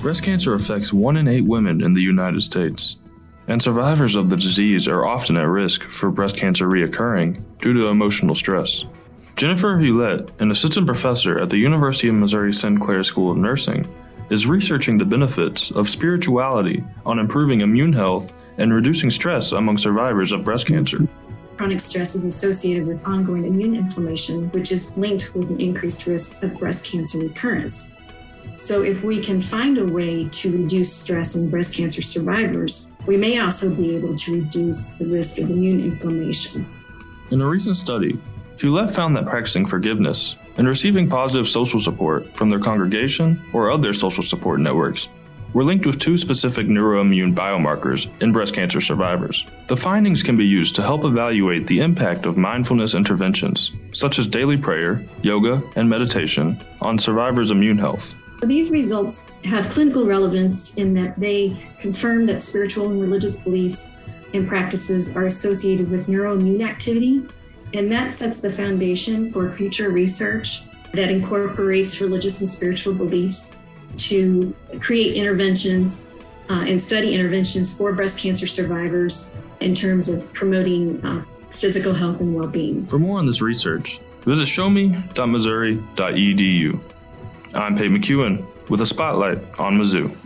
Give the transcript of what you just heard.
Breast cancer affects 1 in 8 women in the United States, and survivors of the disease are often at risk for breast cancer reoccurring due to emotional stress. Jennifer Hulett, an assistant professor at the University of Missouri Sinclair School of Nursing, is researching the benefits of spirituality on improving immune health and reducing stress among survivors of breast cancer. Chronic stress is associated with ongoing immune inflammation, which is linked with an increased risk of breast cancer recurrence. So, if we can find a way to reduce stress in breast cancer survivors, we may also be able to reduce the risk of immune inflammation. In a recent study, Hulett found that practicing forgiveness and receiving positive social support from their congregation or other social support networks were linked with two specific neuroimmune biomarkers in breast cancer survivors. The findings can be used to help evaluate the impact of mindfulness interventions, such as daily prayer, yoga, and meditation, on survivors' immune health. So these results have clinical relevance in that they confirm that spiritual and religious beliefs and practices are associated with neuroimmune activity, and that sets the foundation for future research that incorporates religious and spiritual beliefs to create interventions uh, and study interventions for breast cancer survivors in terms of promoting uh, physical health and well being. For more on this research, visit showme.missouri.edu. I'm Pate McEwen with a spotlight on Mizzou.